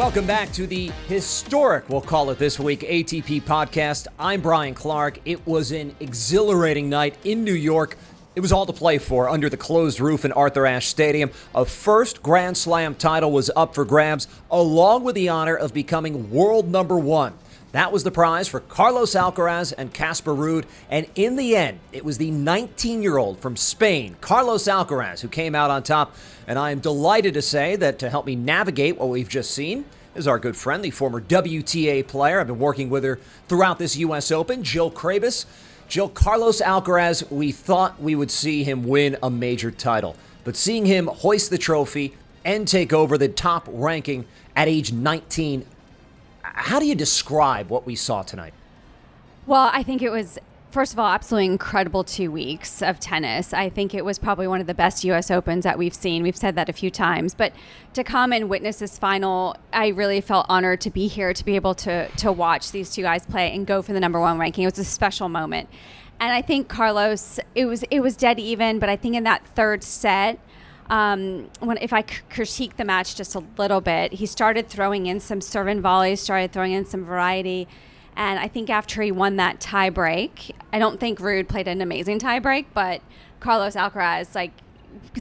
Welcome back to the historic, we'll call it this week, ATP podcast. I'm Brian Clark. It was an exhilarating night in New York. It was all to play for under the closed roof in Arthur Ashe Stadium. A first Grand Slam title was up for grabs, along with the honor of becoming world number one. That was the prize for Carlos Alcaraz and Casper Ruud. And in the end, it was the 19 year old from Spain, Carlos Alcaraz, who came out on top. And I am delighted to say that to help me navigate what we've just seen is our good friend, the former WTA player. I've been working with her throughout this U.S. Open, Jill Craybas. Jill, Carlos Alcaraz, we thought we would see him win a major title. But seeing him hoist the trophy and take over the top ranking at age 19 how do you describe what we saw tonight? Well, I think it was first of all, absolutely incredible two weeks of tennis. I think it was probably one of the best U.S. Opens that we've seen. We've said that a few times, but to come and witness this final, I really felt honored to be here to be able to to watch these two guys play and go for the number one ranking. It was a special moment, and I think Carlos, it was it was dead even, but I think in that third set um, when if I critique the match just a little bit, he started throwing in some serve and volleys, started throwing in some variety. And I think after he won that tie break, I don't think Ruud played an amazing tie break, but Carlos Alcaraz like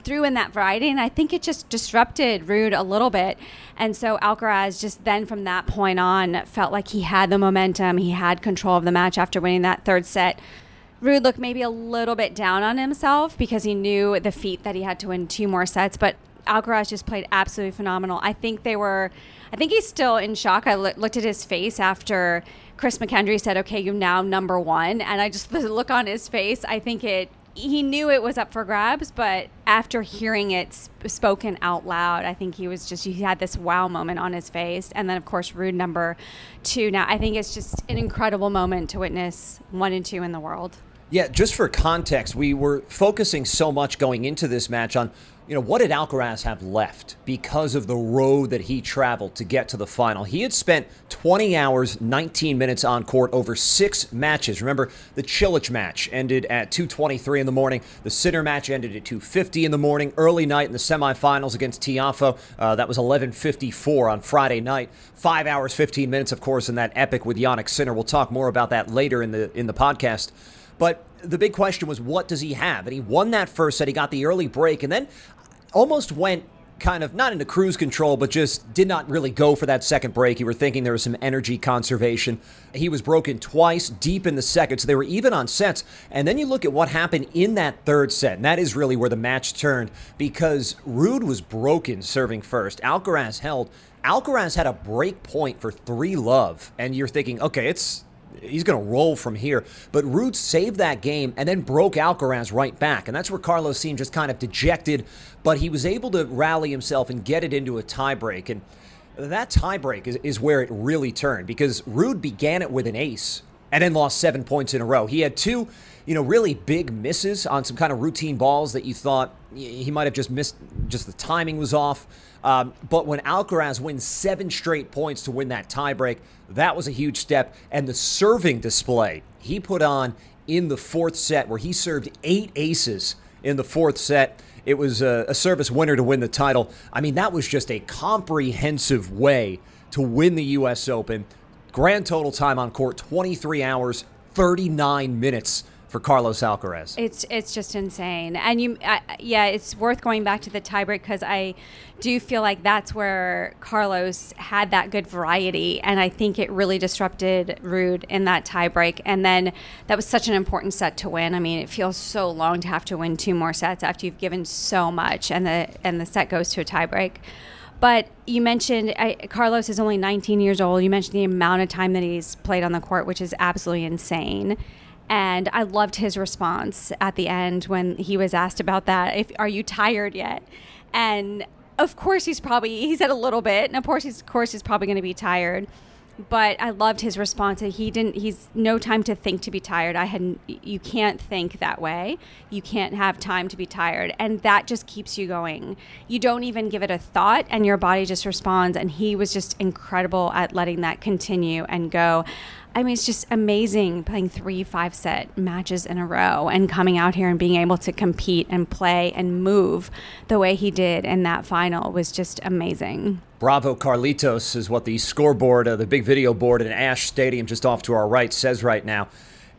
threw in that variety, and I think it just disrupted Ruud a little bit. And so Alcaraz just then from that point on felt like he had the momentum, he had control of the match after winning that third set. Ruud looked maybe a little bit down on himself because he knew the feat that he had to win two more sets, but Alcaraz just played absolutely phenomenal. I think they were, I think he's still in shock. I looked at his face after Chris McKendry said, "Okay, you're now number one," and I just the look on his face. I think it. He knew it was up for grabs, but after hearing it sp- spoken out loud, I think he was just he had this wow moment on his face, and then of course Ruud number two. Now I think it's just an incredible moment to witness one and two in the world. Yeah, just for context, we were focusing so much going into this match on, you know, what did Alcaraz have left because of the road that he traveled to get to the final? He had spent 20 hours, 19 minutes on court over six matches. Remember, the Cilic match ended at 2:23 in the morning. The Sinner match ended at 2:50 in the morning. Early night in the semifinals against Tiafoe, uh, that was 11:54 on Friday night. Five hours, 15 minutes, of course, in that epic with Jannik Sinner. We'll talk more about that later in the in the podcast. But the big question was, what does he have? And he won that first set. He got the early break and then almost went kind of not into cruise control, but just did not really go for that second break. You were thinking there was some energy conservation. He was broken twice deep in the second, so they were even on sets. And then you look at what happened in that third set, and that is really where the match turned because Ruud was broken serving first. Alcaraz held. Alcaraz had a break point for three love, and you're thinking, okay, it's he's going to roll from here. But Ruud saved that game and then broke Alcaraz right back. And that's where Carlos seemed just kind of dejected, but he was able to rally himself and get it into a tiebreak. And that tiebreak is, is where it really turned because Ruud began it with an ace and then lost seven points in a row. He had two, you know, really big misses on some kind of routine balls that you thought he might have just missed, just the timing was off. Um, but when Alcaraz wins seven straight points to win that tiebreak, that was a huge step. And the serving display he put on in the fourth set, where he served eight aces in the fourth set. It was a, a service winner to win the title. I mean, that was just a comprehensive way to win the U.S. Open. Grand total time on court 23 hours, 39 minutes for Carlos Alcaraz. It's it's just insane, and you, uh, yeah, it's worth going back to the tiebreak because I do feel like that's where Carlos had that good variety, and I think it really disrupted Ruud in that tiebreak. And then that was such an important set to win. I mean, it feels so long to have to win two more sets after you've given so much, and the and the set goes to a tiebreak. But you mentioned I, Carlos is only 19 years old. You mentioned the amount of time that he's played on the court, which is absolutely insane. And I loved his response at the end when he was asked about that. If are you tired yet? And of course he's probably he said a little bit, and of course he's of course he's probably going to be tired but I loved his response. He didn't. He's no time to think to be tired. I had. You can't think that way. You can't have time to be tired, and that just keeps you going. You don't even give it a thought, and your body just responds. And he was just incredible at letting that continue and go. I mean, it's just amazing playing three five set matches in a row and coming out here and being able to compete and play and move the way he did in that final was just amazing. Bravo Carlitos is what the scoreboard, uh, the big video board in Ashe Stadium just off to our right says right now.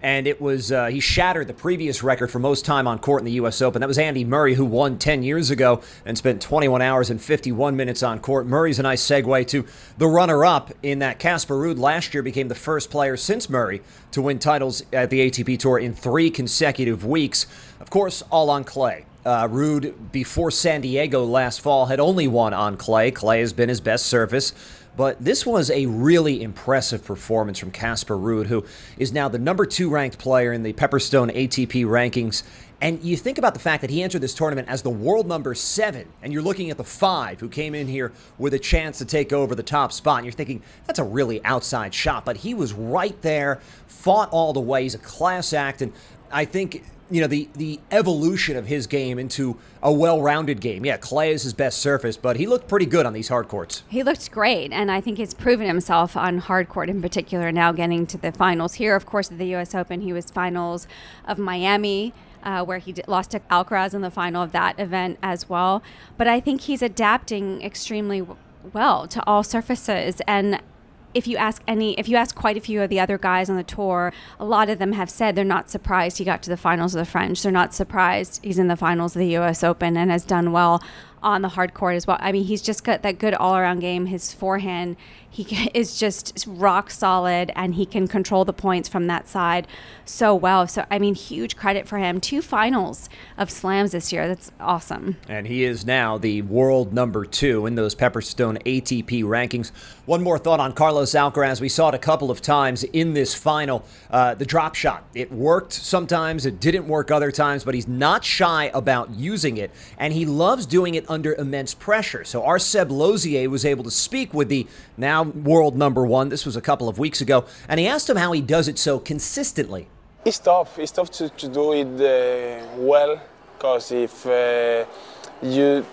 And it was, uh, he shattered the previous record for most time on court in the U.S. Open. That was Andy Murray, who won 10 years ago and spent 21 hours and 51 minutes on court. Murray's a nice segue to the runner up in that Casper Ruud last year became the first player since Murray to win titles at the ATP Tour in three consecutive weeks. Of course, all on clay. Uh, Ruud, before San Diego last fall, had only won on clay. Clay has been his best surface. But this was a really impressive performance from Casper Ruud, who is now the number two ranked player in the Pepperstone ATP rankings. And you think about the fact that he entered this tournament as the world number seven, and you're looking at the five who came in here with a chance to take over the top spot. And you're thinking, that's a really outside shot. But he was right there, fought all the way. He's a class act. And I think you know the the evolution of his game into a well-rounded game. Yeah, clay is his best surface, but he looked pretty good on these hard courts. He looked great, and I think he's proven himself on hard court in particular. Now getting to the finals here, of course, at the U.S. Open, he was finals of Miami. Uh, where he lost to Alcaraz in the final of that event as well. But I think he's adapting extremely well to all surfaces. And if you ask any if you ask quite a few of the other guys on the tour a lot of them have said they're not surprised he got to the finals of the french. They're not surprised he's in the finals of the us open and has done well on the hard court as well. I mean he's just got that good all-around game his forehand he is just rock solid and he can control the points from that side so well. So, I mean, huge credit for him. Two finals of slams this year. That's awesome. And he is now the world number two in those Pepperstone ATP rankings. One more thought on Carlos Alcaraz. We saw it a couple of times in this final. Uh, the drop shot. It worked sometimes, it didn't work other times, but he's not shy about using it. And he loves doing it under immense pressure. So, our Seb Lozier was able to speak with the now world number one. This was a couple of weeks ago. And he asked him how he does it so consistently. It's tough. It's tough to, to do it uh, well because if uh, you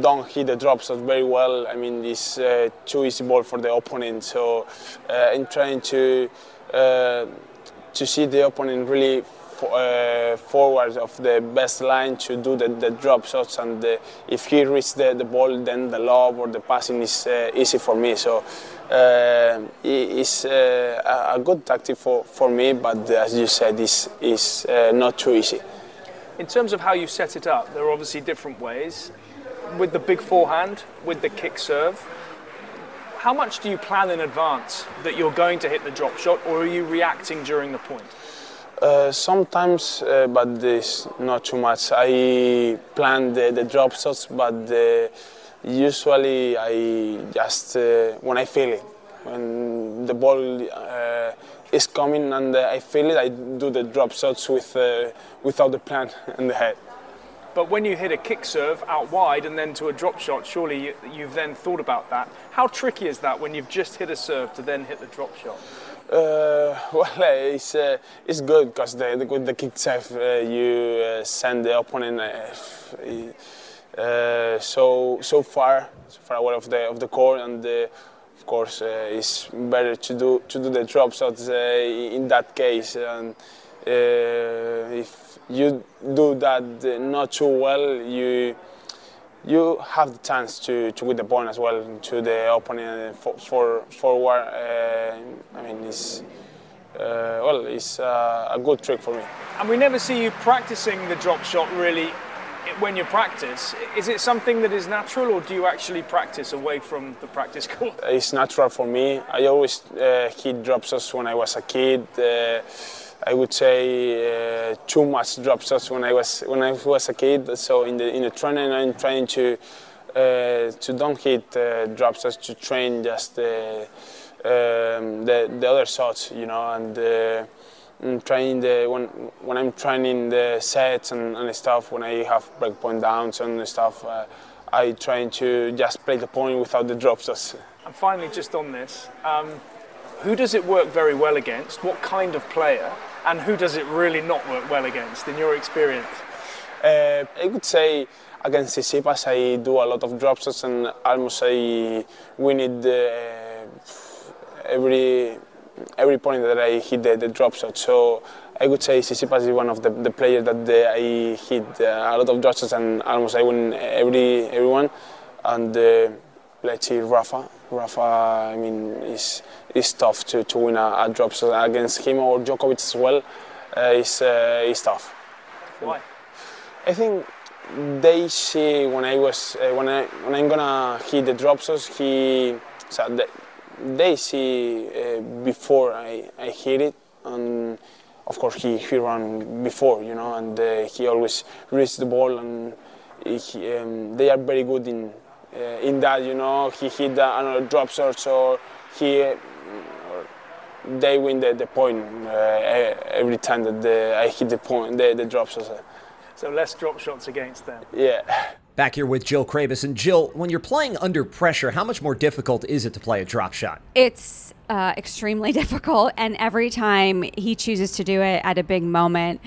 don't hit the drop shot very well, I mean, it's uh, too easy ball for the opponent. So uh, I'm trying to uh, to see the opponent really uh, forward of the best line to do the, the drop shots and the, if he reaches the, the ball then the lob or the passing is uh, easy for me. So uh, it's uh, a good tactic for, for me but as you said it's, it's uh, not too easy. In terms of how you set it up there are obviously different ways. With the big forehand with the kick serve how much do you plan in advance that you're going to hit the drop shot or are you reacting during the point uh, sometimes, uh, but this not too much. I plan the, the drop shots, but the, usually I just uh, when I feel it, when the ball uh, is coming and I feel it, I do the drop shots with uh, without the plan in the head. But when you hit a kick serve out wide and then to a drop shot, surely you, have then thought about that. How tricky is that when you've just hit a serve to then hit the drop shot? Uh, well, it's uh, it's good because with the kick serve uh, you uh, send the opponent uh, so so far so far away of the of the court and of course it's better to do to do the drop shots in that case. And if you do that not too well you you have the chance to, to win the point as well to the opponent for, for forward. Uh, I mean, it's uh, well, it's uh, a good trick for me. And we never see you practicing the drop shot really when you practice. Is it something that is natural, or do you actually practice away from the practice court? It's natural for me. I always uh, hit drop shots when I was a kid. Uh, I would say uh, too much drop shots when I was when I was a kid. So in the in the training, I'm trying to uh, to don't hit uh, drop shots to train just the, um, the the other shots, you know, and. Uh, trying the when when I'm training the sets and, and stuff when I have breakpoint downs and stuff uh, I try to just play the point without the drop shots. And finally, just on this, um, who does it work very well against? What kind of player? And who does it really not work well against, in your experience? Uh, I would say against Tsitsipas I do a lot of drop shots and almost I win it uh, every every point that I hit the, the drop shot. So I would say Tsitsipas is one of the, the players that the, I hit uh, a lot of drop shots and almost I win every everyone. And uh, let's see Rafa. Rafa, I mean, it's, is tough to, to win a, a drop shot against him or Djokovic as well. Uh, is uh, is tough. Why? I think they see when I was uh, when I when I'm gonna hit the drop shots, he so they, they see uh, before I, I hit it, and of course he he ran before, you know, and uh, he always reaches the ball, and he, um, they are very good in in that, you know. He hit the, another drop shot, or he or they win the, the point uh, every time that the, I hit the point, the, the drop shots. So less drop shots against them. Yeah. Back here with Jill Craybas. And Jill, when you're playing under pressure, how much more difficult is it to play a drop shot? It's uh, extremely difficult. And every time he chooses to do it at a big moment,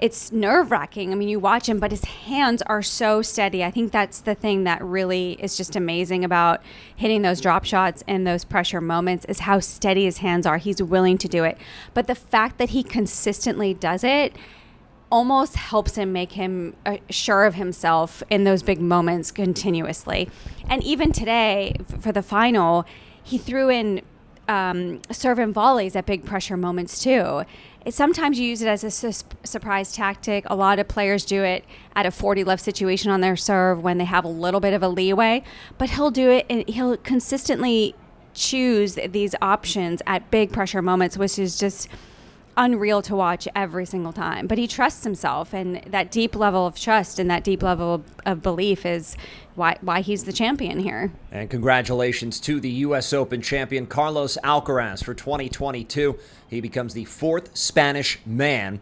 it's nerve wracking. I mean, you watch him, but his hands are so steady. I think that's the thing that really is just amazing about hitting those drop shots and those pressure moments is how steady his hands are. He's willing to do it. But the fact that he consistently does it, almost helps him make him uh, sure of himself in those big moments continuously. And even today, for the final, he threw in um, serve and volleys at big pressure moments too. It, sometimes you use it as a sus- surprise tactic. A lot of players do it at a 40 left situation on their serve when they have a little bit of a leeway, but he'll do it and he'll consistently choose these options at big pressure moments, which is just unreal to watch every single time. But he trusts himself, and that deep level of trust and that deep level of, belief is why why he's the champion here. And congratulations to the U.S. Open champion Carlos Alcaraz for 2022. He becomes the fourth Spanish man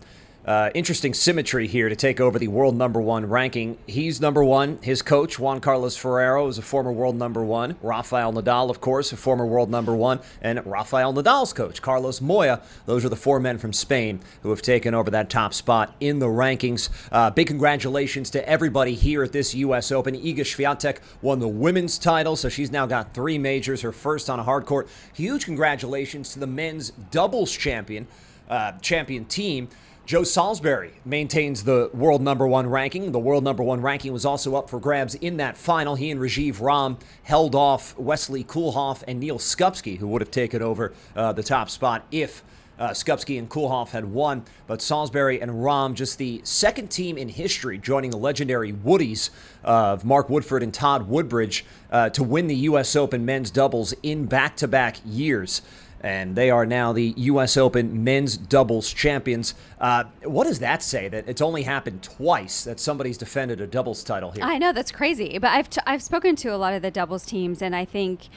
uh, interesting symmetry here to take over the world number one ranking. He's number one. His coach, Juan Carlos Ferrero, is a former world number one. Rafael Nadal, of course, a former world number one. And Rafael Nadal's coach, Carlos Moya. Those are the four men from Spain who have taken over that top spot in the rankings. Uh, big congratulations to everybody here at this U.S. Open. Iga Swiatek won the women's title, so she's now got three majors, her first on a hard court. Huge congratulations to the men's doubles champion, uh, champion team. Joe Salisbury maintains the world number one ranking. The world number one ranking was also up for grabs in that final. He and Rajiv Ram held off Wesley Koolhof and Neal Skupski, who would have taken over uh, the top spot if uh, Skupski and Koolhof had won. But Salisbury and Ram, just the second team in history joining the legendary Woodies of Mark Woodforde and Todd Woodbridge uh, to win the U.S. Open men's doubles in back to back years and they are now the U.S. Open men's doubles champions. Uh, what does that say? That it's only happened twice that somebody's defended a doubles title here. I know that's crazy, but I've t- I've spoken to a lot of the doubles teams, and I think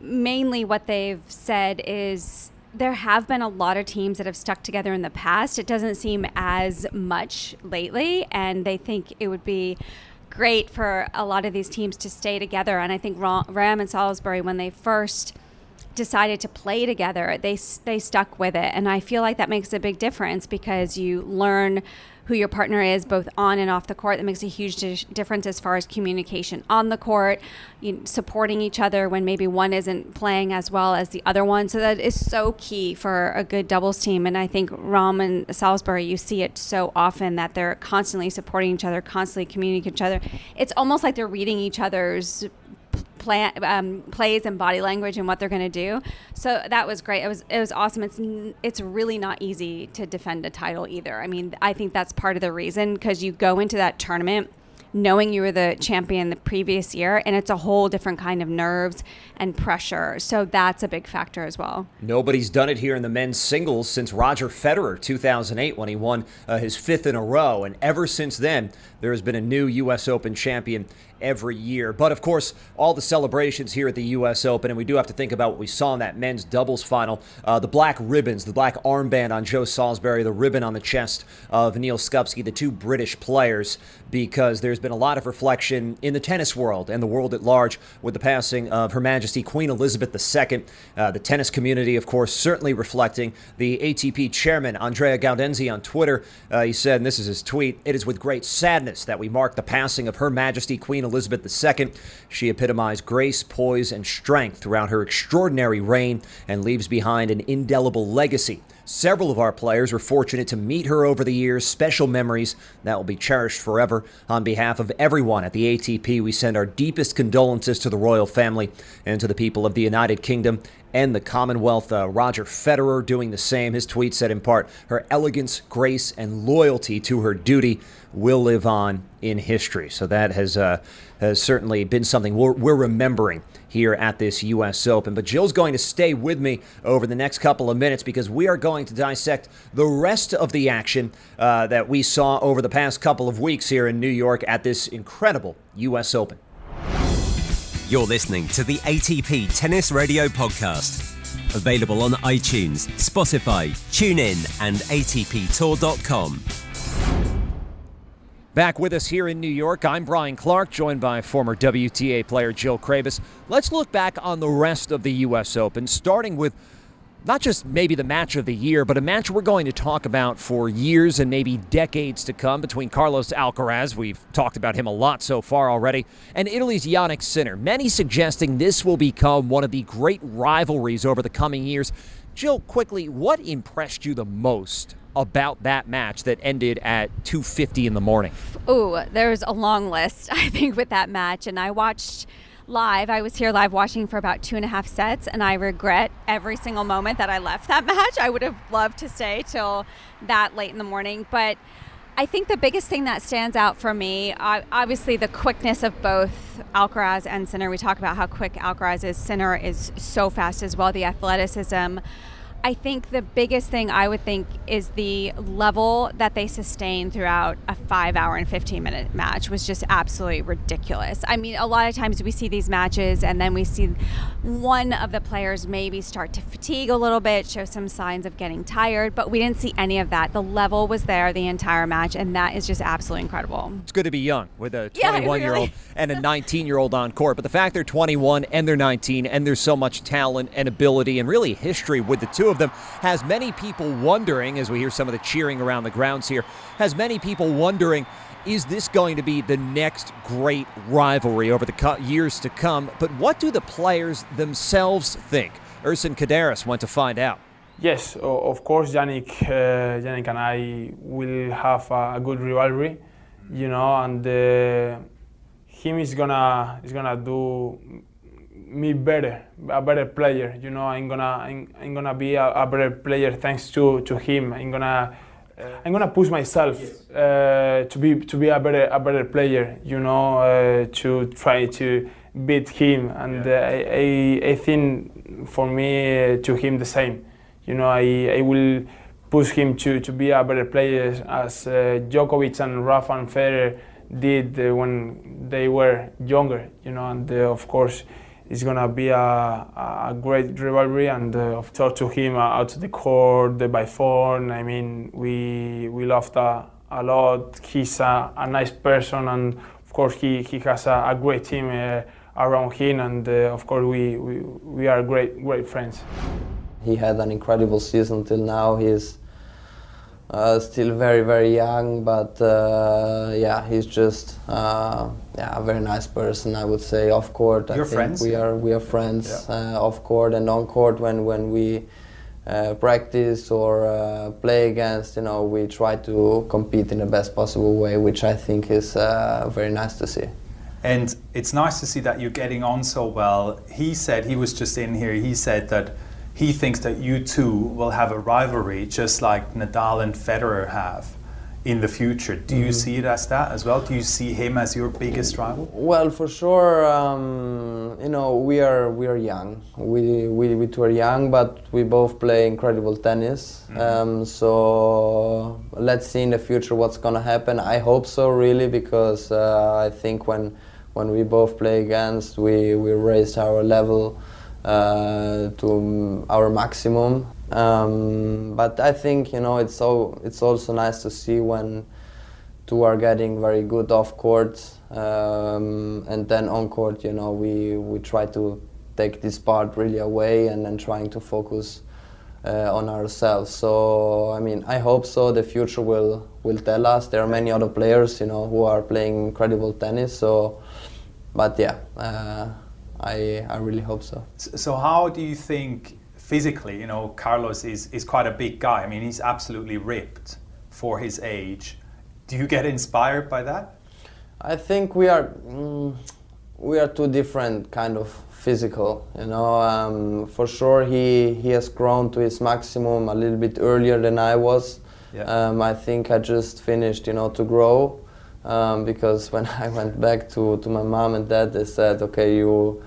mainly what they've said is there have been a lot of teams that have stuck together in the past. It doesn't seem as much lately, and they think it would be great for a lot of these teams to stay together. And I think Ram and Salisbury, when they first decided to play together, they they stuck with it, and I feel like that makes a big difference because you learn who your partner is both on and off the court. That makes a huge di- difference as far as communication on the court, you know, supporting each other when maybe one isn't playing as well as the other one. So that is so key for a good doubles team. And I think Ram and Salisbury, you see it so often that they're constantly supporting each other, constantly communicating each other. It's almost like they're reading each other's plan, um, plays and body language and what they're going to do. So that was great. It was it was awesome. It's it's really not easy to defend a title either. I mean, I think that's part of the reason because you go into that tournament knowing you were the champion the previous year and it's a whole different kind of nerves and pressure so that's a big factor as well nobody's done it here in the men's singles since roger federer 2008 when he won uh, his fifth in a row and ever since then there has been a new us open champion every year. But of course, all the celebrations here at the U.S. Open, and we do have to think about what we saw in that men's doubles final uh, the black ribbons, the black armband on Joe Salisbury, the ribbon on the chest of Neal Skupski, the two British players, because there's been a lot of reflection in the tennis world and the world at large with the passing of Her Majesty Queen Elizabeth II. Uh, the tennis community, of course, certainly reflecting. The ATP chairman, Andrea Gaudenzi, on Twitter, uh, he said, and this is his tweet, it is with great sadness that we mark the passing of Her Majesty Queen Elizabeth II. She epitomized grace, poise, and strength throughout her extraordinary reign and leaves behind an indelible legacy Several of our players were fortunate to meet her over the years, special memories that will be cherished forever. On behalf of everyone at the ATP, we send our deepest condolences to the royal family and to the people of the United Kingdom and the Commonwealth. Uh, Roger Federer doing the same. His tweet said in part, Her elegance, grace, and loyalty to her duty will live on in history. So that has, uh, has certainly been something we're, we're remembering here at this U.S. Open. But Jill's going to stay with me over the next couple of minutes because we are going to dissect the rest of the action uh, that we saw over the past couple of weeks here in New York at this incredible U.S. Open. You're listening to the ATP Tennis Radio Podcast. Available on iTunes, Spotify, TuneIn, and ATPTour.com. Back with us here in New York, I'm Brian Clark, joined by former WTA player Jill Craybas. Let's look back on the rest of the U.S. Open, starting with not just maybe the match of the year, but a match we're going to talk about for years and maybe decades to come between Carlos Alcaraz, we've talked about him a lot so far already, and Italy's Jannik Sinner. Many suggesting this will become one of the great rivalries over the coming years. Jill, quickly, what impressed you the most about that match that ended at 2:50 in the morning? Oh, there's a long list, I think, with that match, and I watched live. I was here live watching for about two and a half sets, and I regret every single moment that I left that match. I would have loved to stay till that late in the morning, but. I think the biggest thing that stands out for me, obviously, the quickness of both Alcaraz and Sinner. We talk about how quick Alcaraz is. Sinner is so fast as well. The athleticism. I think the biggest thing I would think is the level that they sustained throughout a five hour and 15 minute match was just absolutely ridiculous. I mean, a lot of times we see these matches and then we see one of the players maybe start to fatigue a little bit, show some signs of getting tired, but we didn't see any of that. The level was there the entire match, and that is just absolutely incredible. It's good to be young with a 21 year old and a 19 year old on court, but the fact they're 21 and they're 19 and there's so much talent and ability and really history with the two of them has many people wondering, as we hear some of the cheering around the grounds here, has many people wondering is this going to be the next great rivalry over the years to come? But what do the players themselves think? Ersin Kaderis went to find out. Yes, of course, Jannik, uh, Jannik and I will have a good rivalry, you know, and uh, him is gonna is gonna do me better, a better player. You know, I'm gonna I'm, I'm gonna be a, a, better player thanks to, to him. I'm gonna uh, I'm gonna push myself uh, to be to be a better a better player. You know, uh, to try to beat him, and yeah. Uh, I, I, I think for me uh, to him the same. You know, I I will push him to, to be a better player as uh, Djokovic and Rafa and Federer did when they were younger. You know, and of course it's gonna be a, a great rivalry, and uh, I've talked to him out to the court, by phone. I mean, we we loved a, a lot. He's a, a, nice person, and of course, he, he has a, a great team uh, around him, and uh, of course, we, we we are great great friends. He had an incredible season till now. He's uh, still very very young, but uh, yeah, he's just uh, yeah a very nice person. I would say off court. You're I friends. We are we are friends yeah. Uh, off court and on court when when we. Uh, practice or uh, play against, you know, we try to compete in the best possible way, which I think is very nice to see. And it's nice to see that you're getting on so well. He said, he was just in here, he said that he thinks that you two will have a rivalry just like Nadal and Federer have in the future. Do you mm-hmm. see it as that as well? Do you see him as your biggest rival? Well, for sure. Um, you know, we are we are young. We, we we two are young, but we both play incredible tennis. Mm-hmm. Um, so let's see in the future what's gonna happen. I hope so, really, because uh, I think when when we both play against, we we raised our level uh, to our maximum. Um, but I think you know it's so it's also nice to see when two are getting very good off court um, and then on court. You know we we try to take this part really away and then trying to focus uh, on ourselves. So I mean, I hope so. The future will will tell us. There are many other players, you know, who are playing incredible tennis. So, but yeah, uh, I, I really hope so. So, how do you think physically, you know, Carlos is, is quite a big guy. I mean, he's absolutely ripped for his age. Do you get inspired by that? I think we are mm, we are two different kind of physical. You know, um, for sure he he has grown to his maximum a little bit earlier than I was. Yeah. Um, I think I just finished, you know, to grow um, because when I went back to, to my mom and dad, they said, okay, you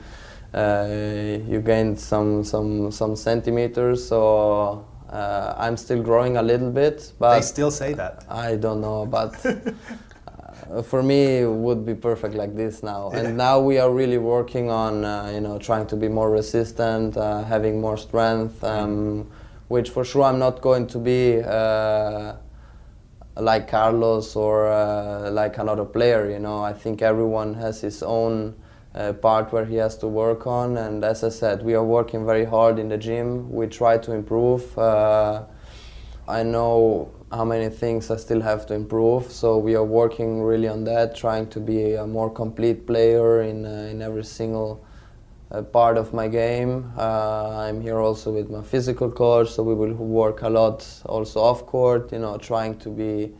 you gained some some some centimeters, so uh, I'm still growing a little bit. But They still say that. I don't know, but uh, for me, it would be perfect like this now. And now we are really working on, uh, you know, trying to be more resistant, uh, having more strength, um, which for sure I'm not going to be uh, like Carlos or uh, like another player. You know, I think everyone has his own. Part where he has to work on, and as I said, we are working very hard in the gym. We try to improve. Uh, I know how many things I still have to improve, so we are working really on that, trying to be a more complete player in, uh, in every single uh, part of my game. Uh, I'm here also with my physical coach, so we will work a lot also off court, you know, trying to be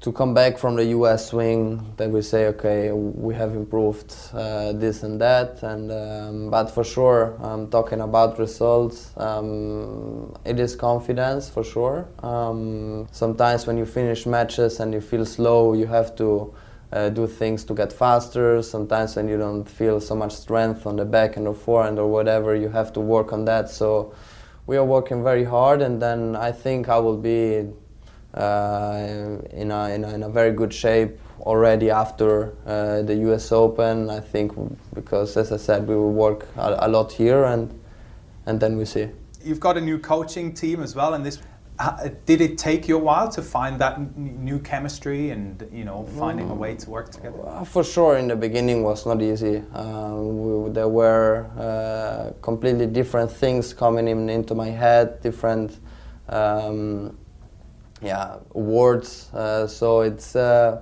to come back from the US swing, then we say, okay, we have improved uh, this and that. And um, but for sure, um, talking about results, um, it is confidence for sure. Um, sometimes when you finish matches and you feel slow, you have to. Uh, do things to get faster. Sometimes when you don't feel so much strength on the backhand or forehand or whatever, you have to work on that. So we are working very hard, and then I think I will be uh, in, a, in, a, in a very good shape already after uh, the US Open. I think because, as I said, we will work a, a, lot here and and then we see. You've got a new coaching team as well, and this. Did it take you a while to find that new chemistry and you know finding a way to work together? Uh, for sure, in the beginning was not easy. Um, we, there were uh, completely different things coming in, into my head, different um, yeah words. Uh, so it's uh,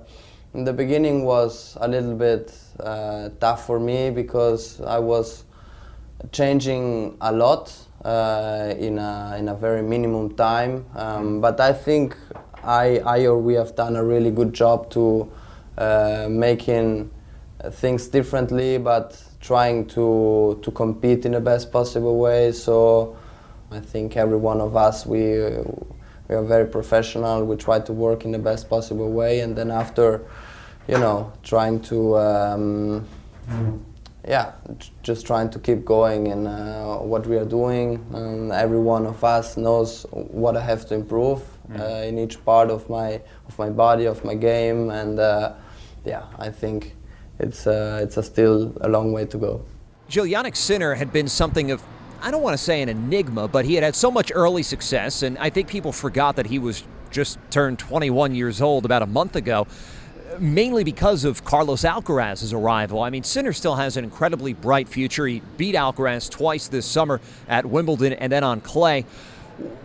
in the beginning was a little bit uh, tough for me because I was changing a lot in a in a very minimum time. Um, but I think I I or we have done a really good job to making things differently, but trying to to compete in the best possible way. So I think every one of us we we are very professional. We try to work in the best possible way, and then after, you know, trying to, um, yeah, just trying to keep going in uh, what we are doing. And every one of us knows what I have to improve uh, in each part of my of my body, of my game, and uh, yeah, I think it's uh, it's a still a long way to go. Jill Jannik Sinner had been something of I don't want to say an enigma, but he had had so much early success, and I think people forgot that he was just turned 21 years old about a month ago, mainly because of Carlos Alcaraz's arrival. I mean, Sinner still has an incredibly bright future. He beat Alcaraz twice this summer at Wimbledon and then on clay.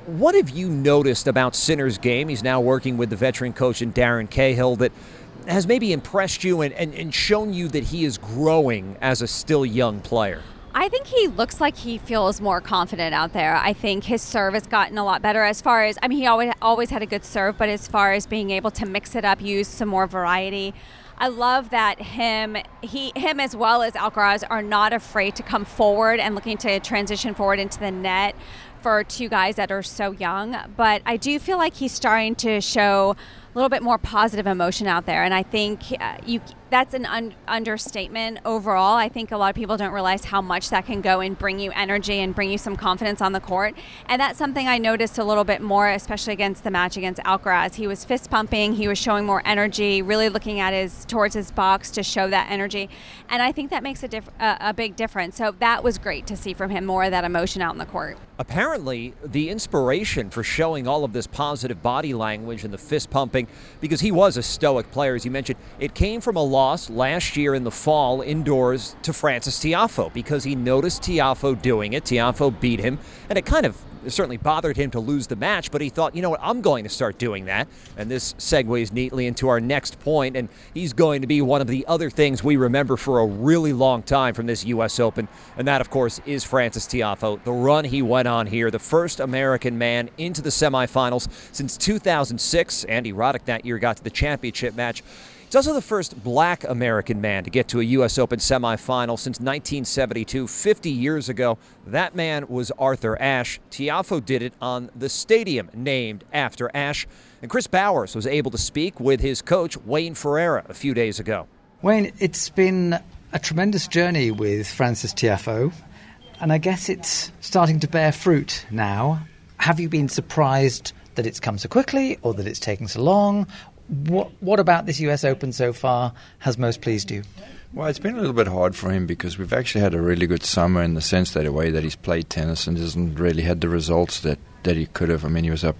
What have you noticed about Sinner's game? He's now working with the veteran coach in Darren Cahill that has maybe impressed you and, and, and shown you that he is growing as a still young player. I think he looks like he feels more confident out there. I think his serve has gotten a lot better as far as I mean he always always had a good serve, but as far as being able to mix it up, use some more variety. I love that him he him as well as Alcaraz are not afraid to come forward and looking to transition forward into the net for two guys that are so young, but I do feel like he's starting to show little bit more positive emotion out there and I think uh, you that's an un- understatement overall. I think a lot of people don't realize how much that can go and bring you energy and bring you some confidence on the court. And that's something I noticed a little bit more, especially against the match against Alcaraz. He was fist pumping, he was showing more energy, really looking at his towards his box to show that energy. And I think that makes a, diff- a big difference. So that was great to see from him more of that emotion out in the court. Apparently, the inspiration for showing all of this positive body language and the fist pumping, because he was a stoic player, as you mentioned, it came from a loss last year in the fall indoors to Frances Tiafoe because he noticed Tiafoe doing it. Tiafoe beat him, and it kind of certainly bothered him to lose the match, but he thought, you know what, I'm going to start doing that. And this segues neatly into our next point, and he's going to be one of the other things we remember for a really long time from this U.S. Open, and that, of course, is Frances Tiafoe. The run he went on here, the first American man into the semifinals since 2006. Andy Roddick that year got to the championship match. He's also the first black American man to get to a U.S. Open semifinal since 1972, 50 years ago. That man was Arthur Ashe. Tiafoe did it on the stadium named after Ashe. And Chris Bowers was able to speak with his coach, Wayne Ferreira, a few days ago. Wayne, it's been a tremendous journey with Frances Tiafoe, and I guess it's starting to bear fruit now. Have you been surprised that it's come so quickly or that it's taken so long? What, what about this US Open so far has most pleased you? Well, it's been a little bit hard for him because we've actually had a really good summer in the sense that the way that he's played tennis and hasn't really had the results that, that he could have. I mean, he was up,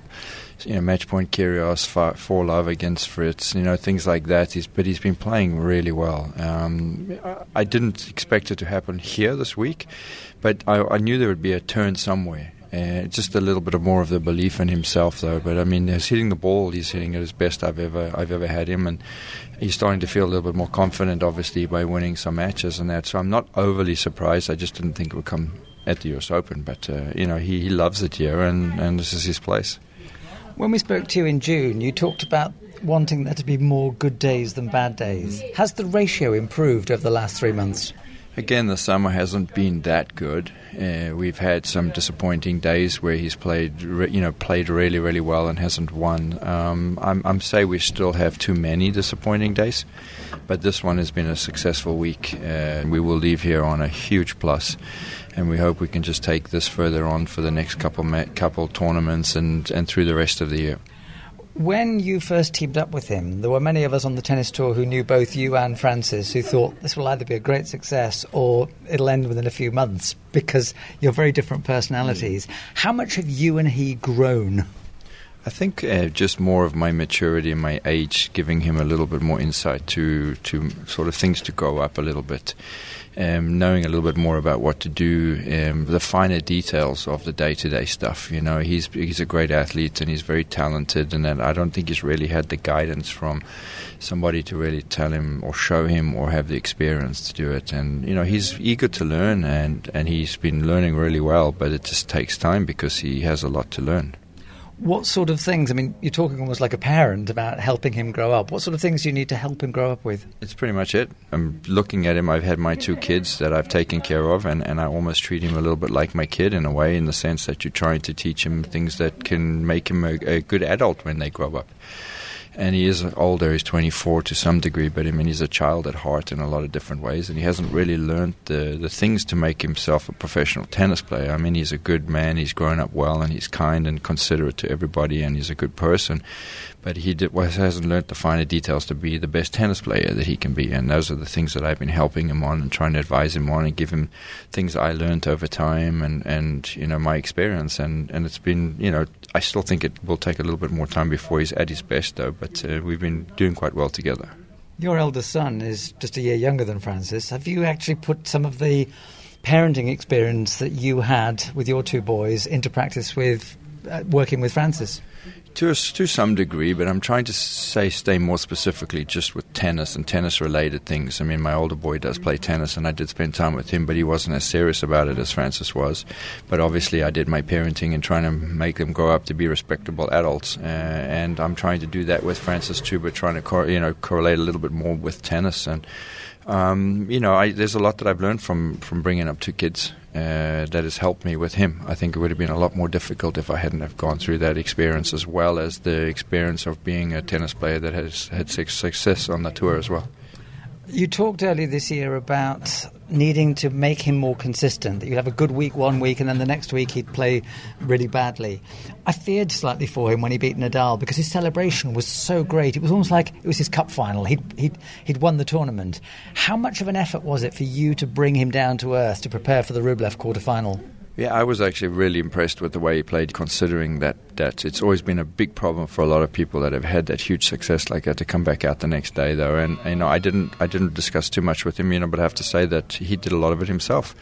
you know, match point Kyrgios, four love against Fritz, you know, things like that. He's, but he's been playing really well. Um, I didn't expect it to happen here this week, but I, I knew there would be a turn somewhere. Uh, just a little bit of more of the belief in himself, though. But I mean, he's hitting the ball. He's hitting it as best I've ever I've ever had him, and he's starting to feel a little bit more confident, obviously, by winning some matches and that. So I'm not overly surprised. I just didn't think it would come at the U.S. Open, but uh, you know, he, he loves it here, and, and this is his place. When we spoke to you in June, you talked about wanting there to be more good days than bad days. Has the ratio improved over the last three months? Again, the summer hasn't been that good. Uh, we've had some disappointing days where he's played, re- you know, played really, really well and hasn't won. Um, I'm, I'm say we still have too many disappointing days, but this one has been a successful week. Uh, we will leave here on a huge plus, and we hope we can just take this further on for the next couple ma- couple tournaments and and through the rest of the year. When you first teamed up with him, there were many of us on the tennis tour who knew both you and Frances who thought this will either be a great success or it'll end within a few months because you're very different personalities. Mm. How much have you and he grown? I think uh, just more of my maturity and my age, giving him a little bit more insight to to sort of things to go up a little bit um, knowing a little bit more about what to do, um, the finer details of the day-to-day stuff. You know, he's he's a great athlete and he's very talented, and I don't think he's really had the guidance from somebody to really tell him or show him or have the experience to do it. And you know, he's eager to learn, and and he's been learning really well, but it just takes time because he has a lot to learn. What sort of things? I mean, you're talking almost like a parent about helping him grow up. What sort of things do you need to help him grow up with? It's pretty much it. I'm looking at him. I've had my two kids that I've taken care of, and, and I almost treat him a little bit like my kid in a way, in the sense that you're trying to teach him things that can make him a, a good adult when they grow up and he is older. He's 24 to some degree, but I mean he's a child at heart in a lot of different ways, and he hasn't really learned the the things to make himself a professional tennis player. I mean he's a good man. He's grown up well, and he's kind and considerate to everybody, and he's a good person but he did, well, hasn't learned the finer details to be the best tennis player that he can be. And those are the things that I've been helping him on and trying to advise him on and give him things I learned over time and, and you know, my experience. And, and it's been, you know, I still think it will take a little bit more time before he's at his best, though, but uh, we've been doing quite well together. Your eldest son is just a year younger than Frances. Have you actually put some of the parenting experience that you had with your two boys into practice with uh, working with Frances? To, a, to some degree, but I'm trying to say stay more specifically just with tennis and tennis related things. I mean, my older boy does play tennis, and I did spend time with him, but he wasn't as serious about it as Frances was. But obviously, I did my parenting and trying to make them grow up to be respectable adults, uh, and I'm trying to do that with Frances too, but trying to cor- you know correlate a little bit more with tennis and. Um, you know, I, there's a lot that I've learned from, from bringing up two kids uh, that has helped me with him. I think it would have been a lot more difficult if I hadn't have gone through that experience as well as the experience of being a tennis player that has had success on the tour as well. You talked earlier this year about needing to make him more consistent. That you'd have a good week one week, and then the next week he'd play really badly. I feared slightly for him when he beat Nadal because his celebration was so great. It was almost like it was his cup final. He'd, he'd, he'd won the tournament. How much of an effort was it for you to bring him down to earth to prepare for the Rublev quarter final? Yeah, I was actually really impressed with the way he played, considering that, that it's always been a big problem for a lot of people that have had that huge success like that to come back out the next day, though. And you know, I didn't I didn't discuss too much with him, you know, but I have to say that he did a lot of it himself,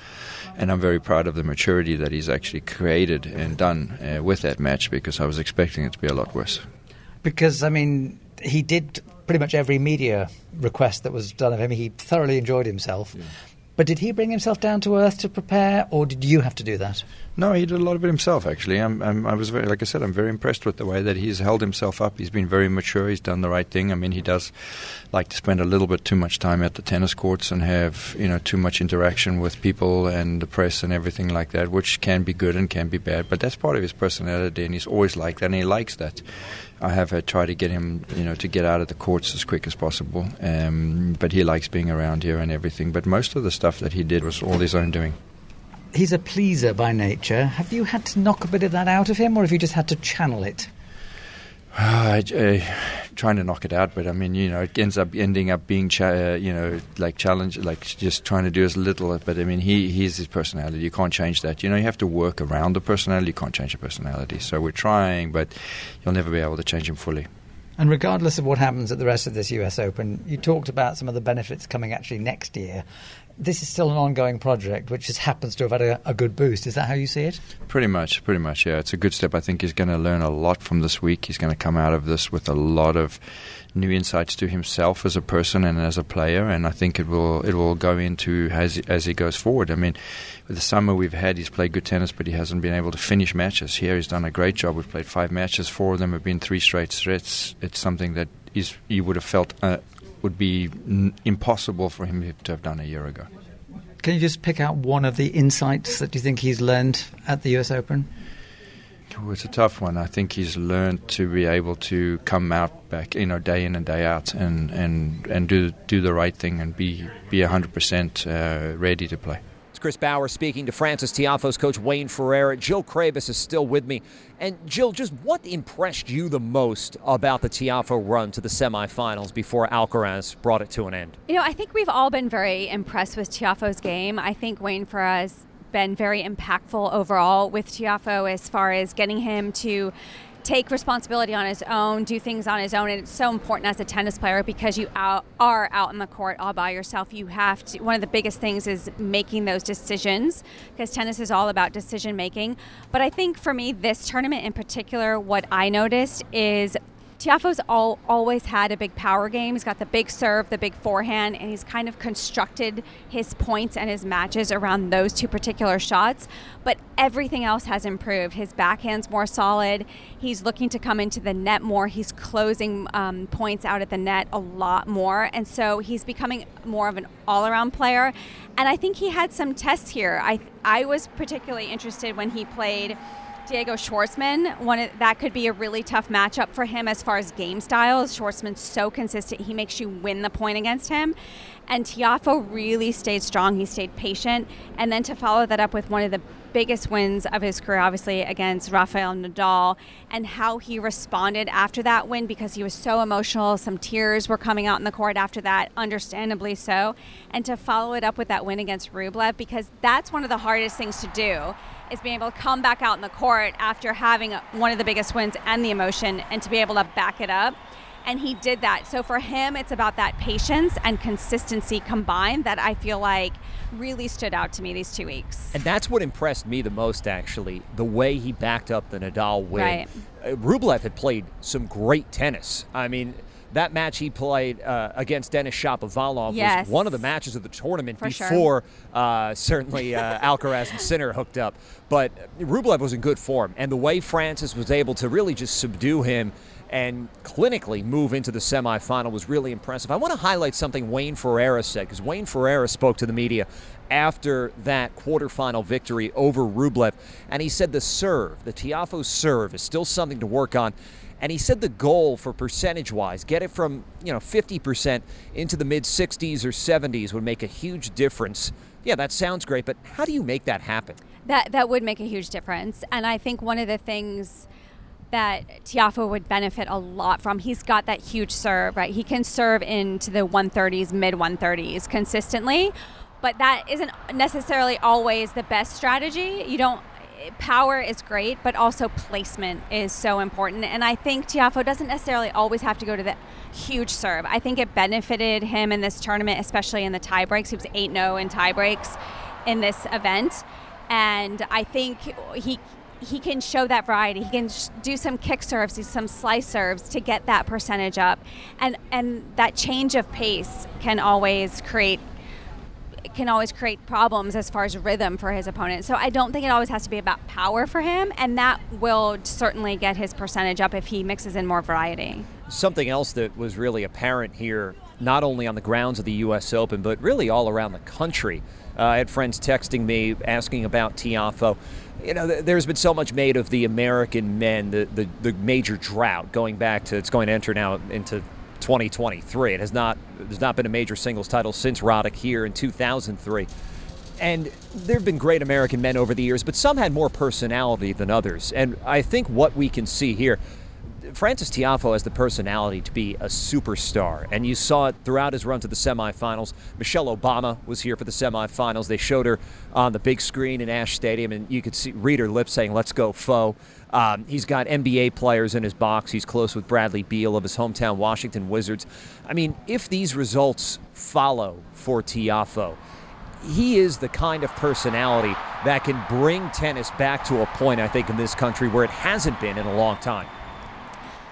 and I'm very proud of the maturity that he's actually created and done uh, with that match because I was expecting it to be a lot worse. Because I mean, he did pretty much every media request that was done of him. He thoroughly enjoyed himself. Yeah. But did he bring himself down to earth to prepare, or did you have to do that? No, he did a lot of it himself. Actually, I'm, I'm, i was very, like I said, I'm very impressed with the way that he's held himself up. He's been very mature. He's done the right thing. I mean, he does like to spend a little bit too much time at the tennis courts and have you know too much interaction with people and the press and everything like that, which can be good and can be bad. But that's part of his personality, and he's always like that, and he likes that. I have uh, tried to get him, you know, to get out of the courts as quick as possible. Um, but he likes being around here and everything. But most of the stuff that he did was all his own doing. He's a pleaser by nature. Have you had to knock a bit of that out of him, or have you just had to channel it? Uh, uh, trying to knock it out, but I mean, you know, it ends up ending up being, cha- uh, you know, like challenge, like just trying to do as little. But I mean, he he's his personality. You can't change that. You know, you have to work around the personality. You can't change the personality. So we're trying, but you'll never be able to change him fully. And regardless of what happens at the rest of this US Open, you talked about some of the benefits coming actually next year this is still an ongoing project, which just happens to have had a, a, good boost. Is that how you see it? Pretty much, pretty much. Yeah, it's a good step. I think he's going to learn a lot from this week. He's going to come out of this with a lot of new insights to himself as a person and as a player. And I think it will it will go into as as he goes forward. I mean, with the summer we've had, he's played good tennis, but he hasn't been able to finish matches. Here, he's done a great job. We've played five matches. Four of them have been three straight sets. It's something that is you would have felt. Uh, would be n- impossible for him to have done a year ago. Can you just pick out one of the insights that you think he's learned at the US Open? Oh, it's a tough one. I think he's learned to be able to come out back, you know, day in and day out, and, and, and do do the right thing and be be hundred uh, percent ready to play. Chris Bauer speaking to Frances Tiafoe's coach Wayne Ferreira. Jill Craybas is still with me. And Jill, just what impressed you the most about the Tiafoe run to the semifinals before Alcaraz brought it to an end? You know, I think we've all been very impressed with Tiafoe's game. I think Wayne Ferreira's been very impactful overall with Tiafoe as far as getting him to take responsibility on his own, do things on his own, and it's so important as a tennis player because you out, are out in the court all by yourself. You have to. One of the biggest things is making those decisions because tennis is all about decision making. But I think for me, this tournament in particular, what I noticed is Tiafoe's all, always had a big power game. He's got the big serve, the big forehand, and he's kind of constructed his points and his matches around those two particular shots. But everything else has improved. His backhand's more solid. He's looking to come into the net more. He's closing um, points out at the net a lot more. And so he's becoming more of an all around player. And I think he had some tests here. I, I was particularly interested when he played Diego Schwartzman, one of, that could be a really tough matchup for him as far as game styles. Schwartzman's so consistent; he makes you win the point against him. And Tiafoe really stayed strong. He stayed patient, and then to follow that up with one of the biggest wins of his career, obviously against Rafael Nadal, and how he responded after that win because he was so emotional. Some tears were coming out in the court after that, understandably so. And to follow it up with that win against Rublev because that's one of the hardest things to do is being able to come back out in the court after having one of the biggest wins and the emotion and to be able to back it up. And he did that. So for him, it's about that patience and consistency combined that I feel like really stood out to me these two weeks. And that's what impressed me the most, actually, the way he backed up the Nadal win. Right. Uh, Rublev had played some great tennis. I mean, that match he played uh, against Denis Shapovalov yes. was one of the matches of the tournament For before sure. uh, certainly uh, Alcaraz and Sinner hooked up. But Rublev was in good form, and the way Frances was able to really just subdue him and clinically move into the semifinal was really impressive. I want to highlight something Wayne Ferreira said because Wayne Ferreira spoke to the media after that quarterfinal victory over Rublev, and he said the serve, the Tiafoe serve, is still something to work on. And he said the goal for percentage wise, get it from, you know, 50% into the mid 60s or 70s would make a huge difference. Yeah, that sounds great, but how do you make that happen? That that would make a huge difference. And I think one of the things that Tiafoe would benefit a lot from. He's got that huge serve, right? He can serve into the 130s, mid 130s consistently. but that isn't necessarily always the best strategy. You don't power is great, but also placement is so important. And I think Tiafoe doesn't necessarily always have to go to the huge serve. I think it benefited him in this tournament, especially in the tie breaks. He was 8 0 in tie breaks in this event. And I think he he can show that variety. He can sh- do some kick serves, some slice serves to get that percentage up, and and that change of pace can always create can always create problems as far as rhythm for his opponent. So I don't think it always has to be about power for him, and that will certainly get his percentage up if he mixes in more variety. Something else that was really apparent here, not only on the grounds of the U.S. Open, but really all around the country. Uh, I had friends texting me asking about Tiafoe. You know, th- there's been so much made of the American men, the, the, the major drought going back to, it's going to enter now into 2023. It has not there's not been a major singles title since Roddick here in 2003. And there have been great American men over the years, but some had more personality than others. And I think what we can see here, Frances Tiafoe has the personality to be a superstar, and you saw it throughout his run to the semifinals. Michelle Obama was here for the semifinals. They showed her on the big screen in Ashe Stadium, and you could see read her lips saying, "Let's go, foe." Um, he's got NBA players in his box. He's close with Bradley Beal of his hometown Washington Wizards. I mean, if these results follow for Tiafoe, he is the kind of personality that can bring tennis back to a point, I think, in this country where it hasn't been in a long time.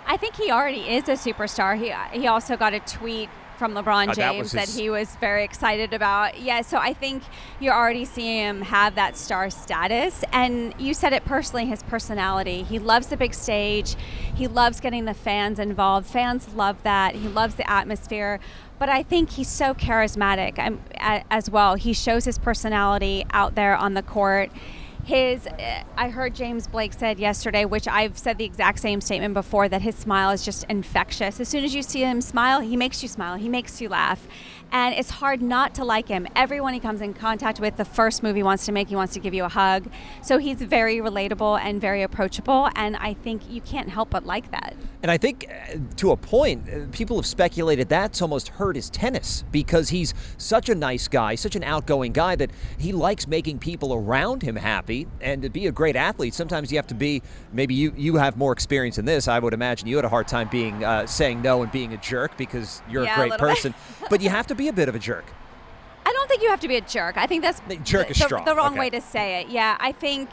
I think he already is a superstar. He he also got a tweet from LeBron Uh, that James that, he was very excited about. Yeah, so I think you're already seeing him have that star status. And you said it personally, his personality. He loves the big stage. He loves getting the fans involved. Fans love that. He loves the atmosphere. But I think he's so charismatic um, as well. He shows his personality out there on the court his i heard james blake said yesterday which i've said the exact same statement before that his smile is just infectious. As soon as you see him smile he makes you smile. He makes you laugh and it's hard not to like him everyone he comes in contact with the first move he wants to make he wants to give you a hug so he's very relatable and very approachable and i think you can't help but like that And I think, uh, to a point, uh, people have speculated that's almost hurt his tennis because he's such a nice guy, such an outgoing guy that he likes making people around him happy. And to be a great athlete, sometimes you have to be. Maybe you you have more experience in this. I would imagine you had a hard time being uh, saying no and being a jerk because you're Yeah, a a great bit. person. but you have to be a bit of a jerk. I don't think you have to be a jerk. I think that's jerk the, is the- strong. the wrong Okay. way to say it. Yeah, I think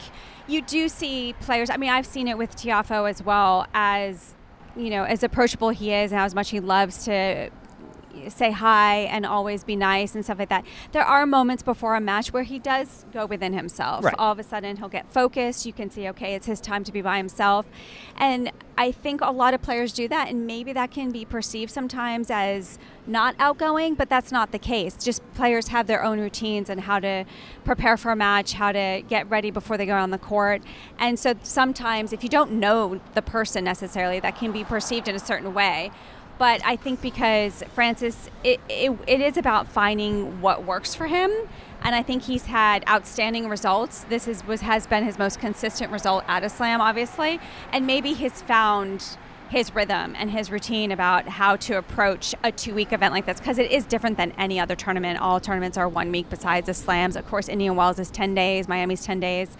you do see players. I mean, I've seen it with Tiafoe as well as you know as approachable he is and how much he loves to say hi and always be nice and stuff like that. There are moments before a match where he does go within himself. Right. All of a sudden he'll get focused. You can see, okay, it's his time to be by himself. And I think a lot of players do that and maybe that can be perceived sometimes as not outgoing, but that's not the case. Just players have their own routines and how to prepare for a match, how to get ready before they go on the court. And so sometimes if you don't know the person necessarily, that can be perceived in a certain way but I think because Frances, it, it, it is about finding what works for him, and I think he's had outstanding results. This is was has been his most consistent result at a slam, obviously, and maybe he's found his rhythm and his routine about how to approach a two-week event like this because it is different than any other tournament. All tournaments are one week besides the slams. Of course, Indian Wells is ten days, Miami's ten days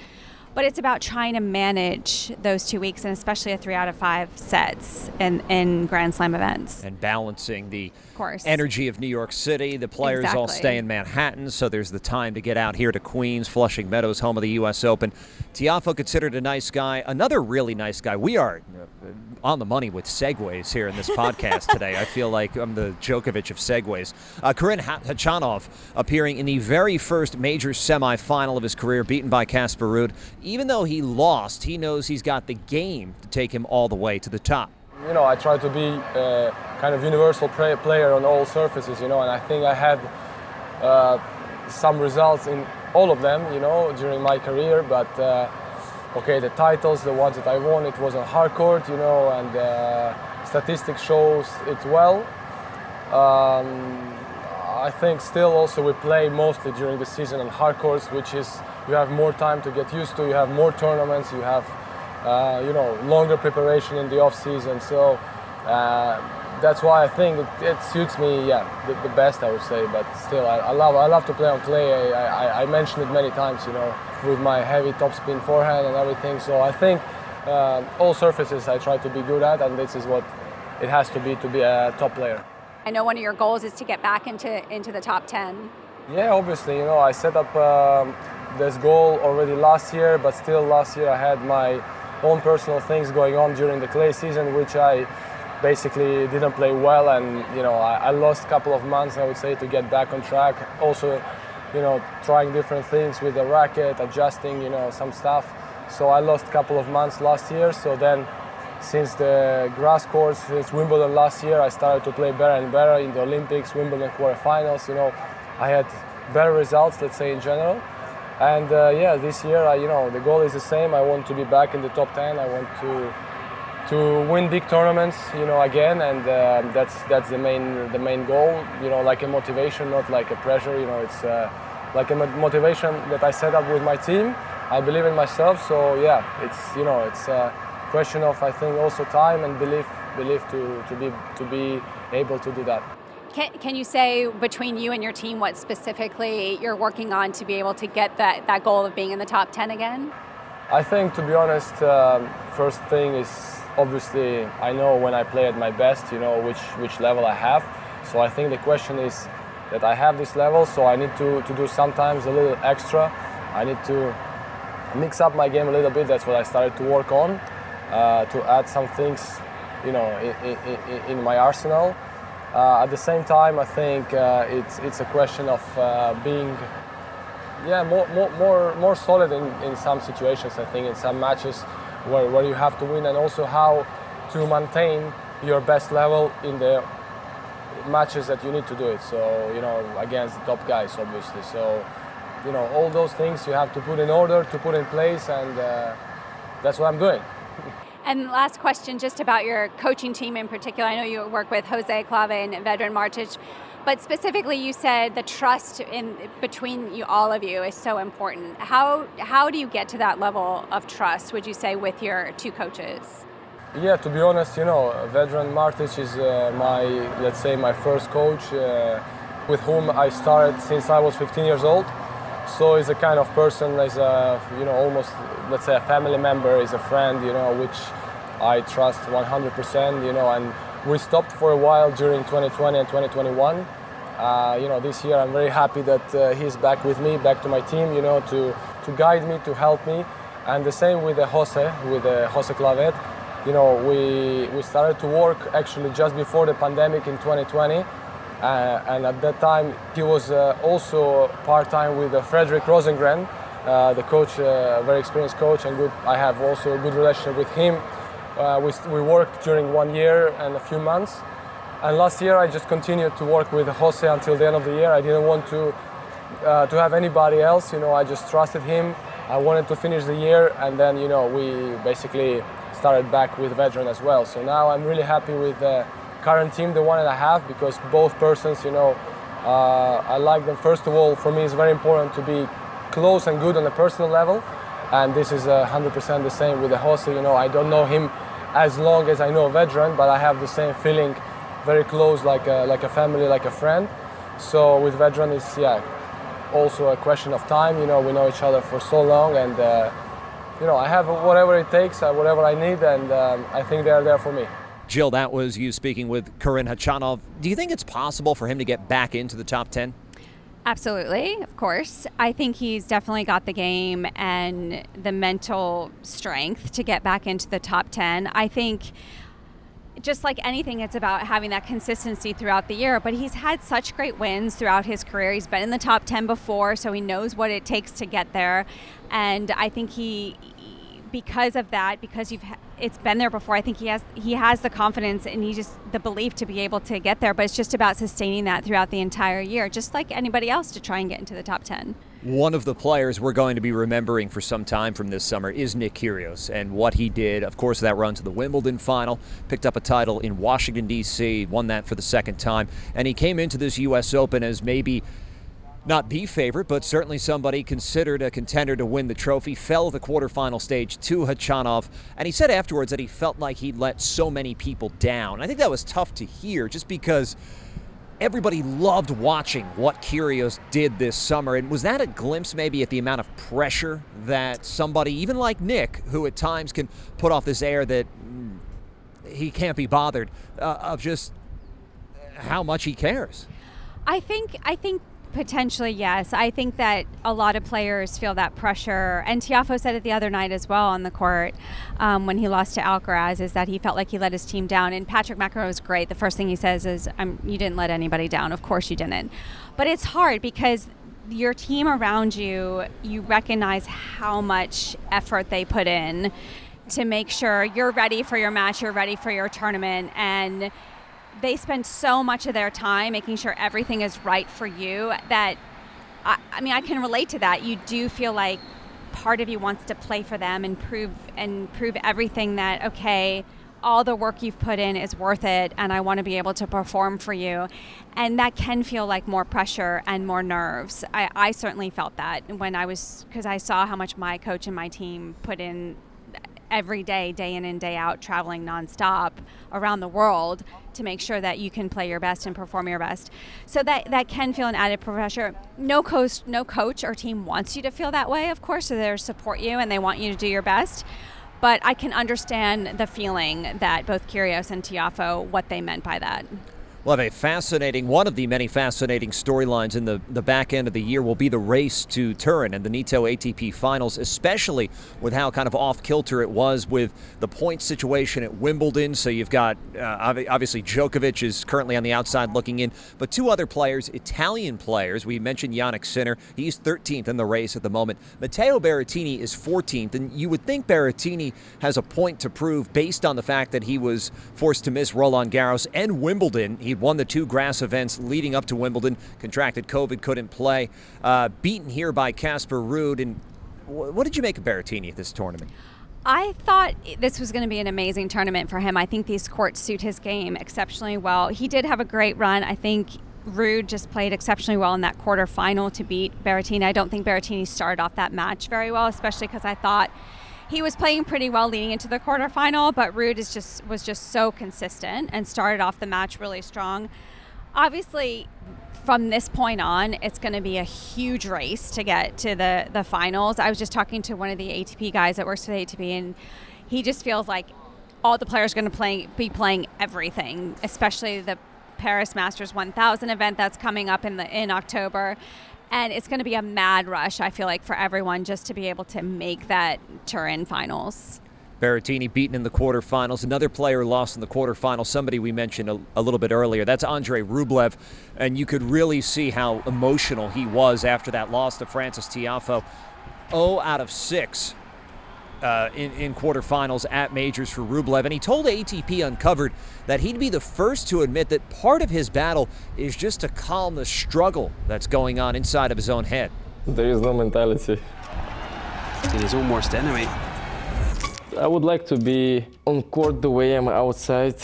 but it's about trying to manage those two weeks and especially a three out of five sets in, in Grand Slam events. and balancing the course. energy of New York City. The players all stay in Manhattan, so there's the time to get out here to Queens, Flushing Meadows, home of the U.S. Open. Tiafoe considered a nice guy. Another really nice guy. We are uh, on the money with segues here in this podcast today. I feel like I'm the Djokovic of segues. Uh, Khachanov appearing in the very first major semifinal of his career, beaten by Casper Ruud. Even though he lost, he knows he's got the game to take him all the way to the top. You know, I try to be uh, kind of universal play- player on all surfaces, you know, and I think I had uh, some results in all of them, you know, during my career. But uh, okay, the titles, the ones that I won, it was on hard court, you know, and uh, statistics shows it well. Um, I think still also we play mostly during the season on hard courts, which is you have more time to get used to. You have more tournaments. You have uh, you know longer preparation in the off season. So uh, that's why I think it, it suits me, yeah, the, the, best I would say. But still, I, I, love I love to play on clay. I, I, I, mentioned it many times, you know, with my heavy topspin forehand and everything. So I think uh, all surfaces I try to be good at, and this is what it has to be to be a top player. I know one of your goals is to get back into into the top ten. Yeah, obviously, you know, I set up um, this goal already last year, but still last year I had my own personal things going on during the clay season, which I basically didn't play well, and you know, I, I lost a couple of months, I would say, to get back on track. Also, you know, trying different things with the racket, adjusting, you know, some stuff. So I lost a couple of months last year. So then since the grass courts, since Wimbledon last year, I started to play better and better in the Olympics, Wimbledon quarterfinals. You know, I had better results, let's say in general. And uh, yeah, this year, I, you know, the goal is the same. I want to be back in the top 10. I want to to win big tournaments, you know, again, and uh, that's that's the main the main goal. You know, like a motivation, not like a pressure. You know, it's uh, like a motivation that I set up with my team. I believe in myself, so yeah, it's you know, it's. a question of I think also time and belief belief to, to be to be able to do that. Can, can you say between you and your team what specifically you're working on to be able to get that, that goal of being in the top 10 again? I think, to be honest, um, first thing is obviously I know when I play at my best, you know, which, which level I have. So I think the question is that I have this level, so I need to, to do sometimes a little extra. I need to mix up my game a little bit. That's what I started to work on uh, to add some things, you know, in, in, in my arsenal. Uh, at the same time, I think uh, it's it's a question of uh, being, yeah, more more more, more solid in, in some situations. I think in some matches where, where you have to win, and also how to maintain your best level in the matches that you need to do it. So you know, against the top guys, obviously. So you know, all those things you have to put in order, to put in place, and uh, that's what I'm doing. And last question, just about your coaching team in particular. I know you work with Jose Clavet and Vedran Martic, but specifically, you said the trust in between you, all of you, is so important. How how do you get to that level of trust? Would you say with your two coaches? Yeah, to be honest, you know, Vedran Martic is uh, my let's say my first coach, uh, with whom I started since I was 15 years old. So he's a kind of person, he's a you know almost let's say a family member, he's a friend, you know, which I trust 100%, you know, and we stopped for a while during 2020 and 2021. Uh, you know, this year I'm very happy that uh, he's back with me, back to my team, you know, to, to guide me, to help me. And the same with the Jose, with the Jose Clavet. You know, we, we started to work actually just before the pandemic in 2020. Uh, and at that time, he was uh, also part-time with uh, Fredrik Rosengren, uh, the coach, a very experienced coach, and good. I have also a good relationship with him. Uh, we, we worked during one year and a few months. And last year I just continued to work with Jose until the end of the year. I didn't want to, uh, to have anybody else, you know, I just trusted him. I wanted to finish the year and then, you know, we basically started back with Vedran as well. So now I'm really happy with the current team, the one that I have, because both persons, you know, uh, I like them. First of all, for me it's very important to be close and good on a personal level. And this is 100% the same with the Jose. You know, I don't know him as long as I know Vedran, but I have the same feeling, very close, like a, like a family, like a friend. So with Vedran, it's yeah, also a question of time. You know, we know each other for so long, and uh, you know, I have whatever it takes, uh, whatever I need, and um, I think they are there for me. Jill, that was you speaking with Karen Khachanov. Do you think it's possible for him to get back into the top 10? Absolutely, of course. I think he's definitely got the game and the mental strength to get back into the top 10. I think just like anything, it's about having that consistency throughout the year. But he's had such great wins throughout his career. He's been in the top 10 before, so he knows what it takes to get there. And I think he, because of that, because you've it's been there before. I think he has he has the confidence and he just the belief to be able to get there. But it's just about sustaining that throughout the entire year, just like anybody else to try and get into the top ten. One of the players we're going to be remembering for some time from this summer is Nick Kyrgios and what he did. Of course, that run to the Wimbledon final, picked up a title in Washington D.C., won that for the second time, and he came into this U.S. Open as maybe not the favorite, but certainly somebody considered a contender to win the trophy, fell the quarterfinal stage to Khachanov. And he said afterwards that he felt like he'd let so many people down. I think that was tough to hear just because everybody loved watching what Kyrgios did this summer. And was that a glimpse maybe at the amount of pressure that somebody, even like Nick, who at times can put off this air that mm, he can't be bothered, uh, of just how much he cares? I think I think Potentially, yes. I think that a lot of players feel that pressure. And Tiafoe said it the other night as well on the court um, when he lost to Alcaraz, is that he felt like he let his team down. And Patrick McEnroe was great. The first thing he says is, "You didn't let anybody down. Of course you didn't." But it's hard because your team around you, you recognize how much effort they put in to make sure you're ready for your match, you're ready for your tournament, and they spend so much of their time making sure everything is right for you that I, I, mean I can relate to that. You do feel like part of you wants to play for them and prove and prove everything that okay, all the work you've put in is worth it and I want to be able to perform for you. And that can feel like more pressure and more nerves. I, I certainly felt that when I was because I saw how much my coach and my team put in every day, day in and day out, traveling nonstop around the world to make sure that you can play your best and perform your best. So that that can feel an added pressure. No coach, no coach or team wants you to feel that way, of course. So they support you and they want you to do your best. But I can understand the feeling that both Kyrgios and Tiafoe what they meant by that. We'll have a fascinating, one of the many fascinating storylines in the, the back end of the year will be the race to Turin and the Nitto ATP Finals, especially with how kind of off kilter it was with the point situation at Wimbledon. So you've got, uh, obviously, Djokovic is currently on the outside looking in, but two other players, Italian players. We mentioned Jannik Sinner. He's 13th in the race at the moment. Matteo Berrettini is 14th, and you would think Berrettini has a point to prove based on the fact that he was forced to miss Roland Garros and Wimbledon. He won the two grass events leading up to Wimbledon, contracted COVID, couldn't play. Uh, beaten here by Casper Ruud. And what did you make of Berrettini at this tournament? I thought this was going to be an amazing tournament for him. I think these courts suit his game exceptionally well. He did have a great run. I think Ruud just played exceptionally well in that quarterfinal to beat Berrettini. I don't think Berrettini started off that match very well, especially because I thought he was playing pretty well leading into the quarterfinal, but Ruud is just was just so consistent and started off the match really strong. Obviously, from this point on, it's going to be a huge race to get to the the finals. I was just talking to one of the ATP guys that works for the ATP, and he just feels like all the players are going to play be playing everything, especially the Paris Masters 1000 event that's coming up in the in October and it's going to be a mad rush i feel like for everyone just to be able to make that turin finals Berrettini beaten in the quarterfinals. Another player lost in the quarterfinals, somebody we mentioned a, a, little bit earlier. That's Andre Rublev. And you could really see how emotional he was after that loss to Frances Tiafoe. 0 out of 6 uh, in, in quarterfinals at majors for Rublev. And he told ATP Uncovered that he'd be the first to admit that part of his battle is just to calm the struggle that's going on inside of his own head. There is no mentality. It is almost enemy. I would like to be on court the way I'm outside.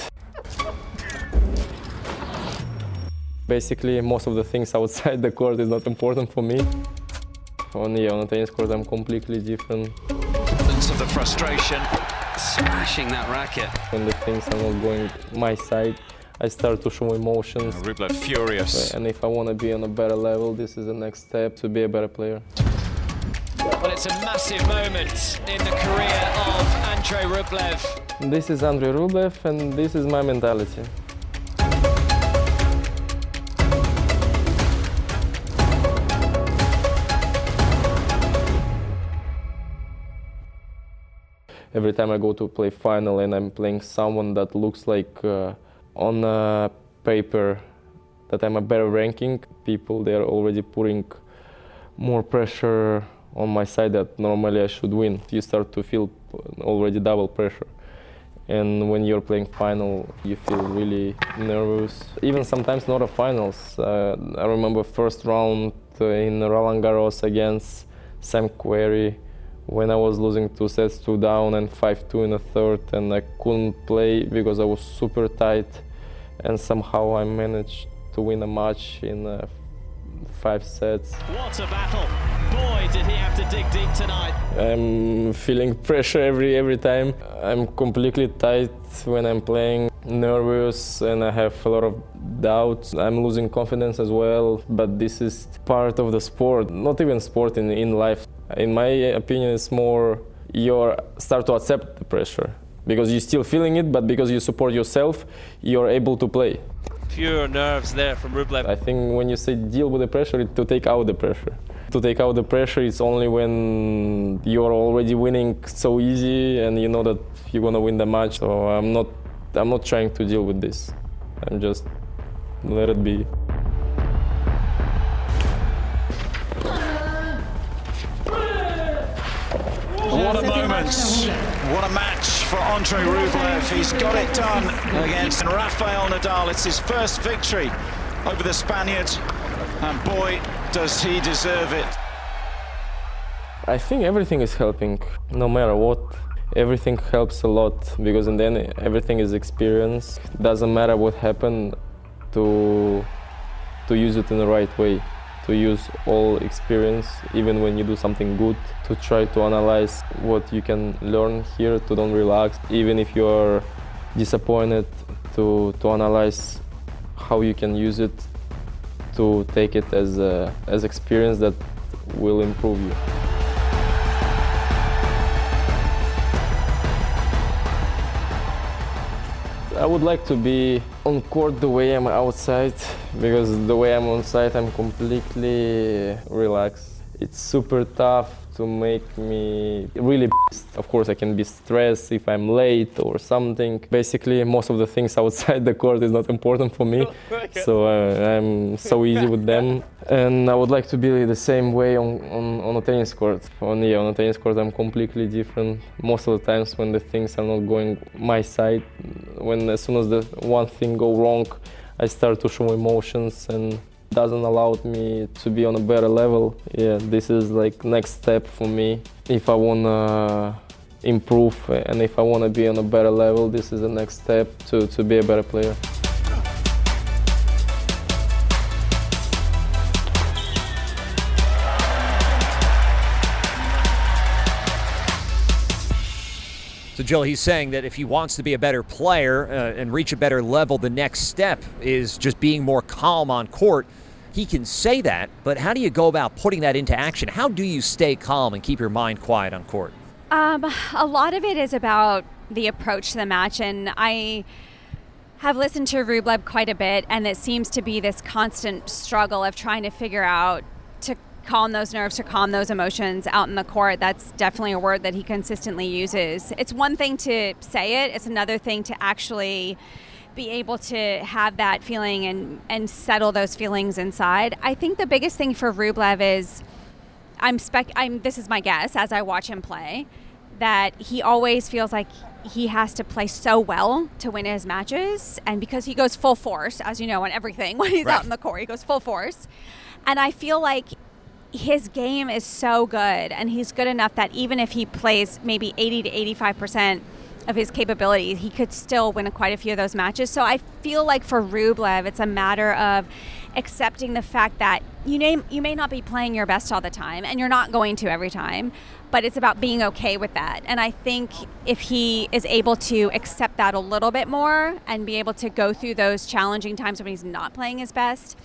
Basically, most of the things outside the court is not important for me. On, yeah, on a tennis court, I'm completely different of the frustration, smashing that racket. When the things are not going my side, I start to show emotions. Oh, Rublev furious. And if I want to be on a better level, this is the next step to be a better player. Well, it's a massive moment in the career of Andrei Rublev. This is Andrei Rublev, and this is my mentality. Every time I go to play final and I'm playing someone that looks like uh, on uh, paper that I'm a better ranking, people they are already putting more pressure on my side that normally I should win. You start to feel already double pressure. And when you're playing final, you feel really nervous. Even sometimes not a finals. Uh, I remember first round in Roland Garros against Sam Querrey when I was losing two sets, two down and 5-2 in the third, and I couldn't play because I was super tight, and somehow I managed to win a match in uh, five sets. What a battle. Boy, did he have to dig deep tonight. I'm feeling pressure every every time. I'm completely tight when I'm playing, nervous, and I have a lot of doubts. I'm losing confidence as well, but this is part of the sport, not even sport in, in life. In my opinion, it's more you start to accept the pressure because you're still feeling it, but because you support yourself, you're able to play. Pure nerves there from Rublev. I think when you say deal with the pressure, it's to take out the pressure. To take out the pressure, it's only when you're already winning so easy and you know that you're gonna win the match. So I'm not, I'm not trying to deal with this. I'm just let it be. What a match for Andre Rublev. He's got it done against Rafael Nadal. It's his first victory over the Spaniard. And boy, does he deserve it. I think everything is helping, no matter what. Everything helps a lot because in the end, everything is experience. Doesn't matter what happened to to use it in the right way to use all experience, even when you do something good, to try to analyze what you can learn here, to don't relax, even if you are disappointed, to, to analyze how you can use it, to take it as, a, as experience that will improve you. I would like to be on court the way I'm outside because the way I'm on site I'm completely relaxed. It's super tough to make me really pissed. Of course, I can be stressed if I'm late or something. Basically, most of the things outside the court is not important for me, so uh, I'm so easy with them. And I would like to be the same way on, on, on a tennis court. On, yeah, on a tennis court, I'm completely different. Most of the times when the things are not going my side, when as soon as the one thing go wrong, I start to show emotions and doesn't allow me to be on a better level. Yeah, this is like next step for me. If I wanna improve and if I wanna be on a better level, this is the next step to, to be a better player. So, Jill, he's saying that if he wants to be a better player uh, and reach a better level, the next step is just being more calm on court. He can say that, but how do you go about putting that into action? How do you stay calm and keep your mind quiet on court? Um, a lot of it is about the approach to the match, and I have listened to Rublev quite a bit, and it seems to be this constant struggle of trying to figure out to calm those nerves, to calm those emotions out in the court. That's definitely a word that he consistently uses. It's one thing to say it, it's another thing to actually be able to have that feeling and, and settle those feelings inside. I think the biggest thing for Rublev is I'm spec I'm this is my guess as I watch him play that he always feels like he has to play so well to win his matches and because he goes full force as you know on everything when he's Right. out in the court he goes full force and I feel like his game is so good and he's good enough that even if he plays maybe 80 to 85 percent of his capabilities, he could still win quite a few of those matches. So I feel like for Rublev, it's a matter of accepting the fact that you name you may not be playing your best all the time, and you're not going to every time, but it's about being okay with that. And I think if he is able to accept that a little bit more and be able to go through those challenging times when he's not playing his best,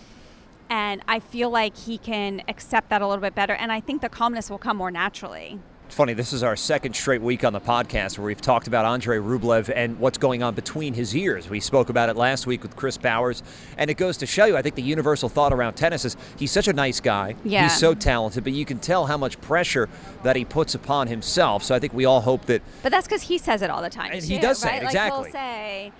and I feel like he can accept that a little bit better. And I think the calmness will come more naturally. Funny, this is our second straight week on the podcast where we've talked about Andre Rublev and what's going on between his ears. We spoke about it last week with Chris Bowers, and it goes to show you, I think the universal thought around tennis is he's such a nice guy. Yeah. He's so talented, but you can tell how much pressure that he puts upon himself. So I think we all hope that But that's because he says it all the time. And he does say right? it, Like exactly. he'll say,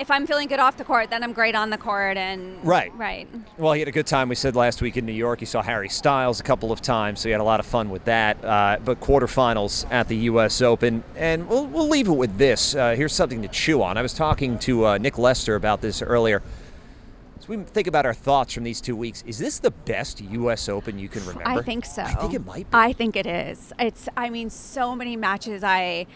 "If I'm feeling good off the court, then I'm great on the court." And Right. right. Well, he had a good time. We said last week in New York. He saw Harry Styles a couple of times, so he had a lot of fun with that. Uh, but quarterfinals at the U.S. Open, and we'll, we'll leave it with this. Uh, here's something to chew on. I was talking to uh, Nick Lester about this earlier. As we think about our thoughts from these two weeks, is this the best U.S. Open you can remember? I think so. I think it might. Be. I think it is. It's. I mean, so many matches. I.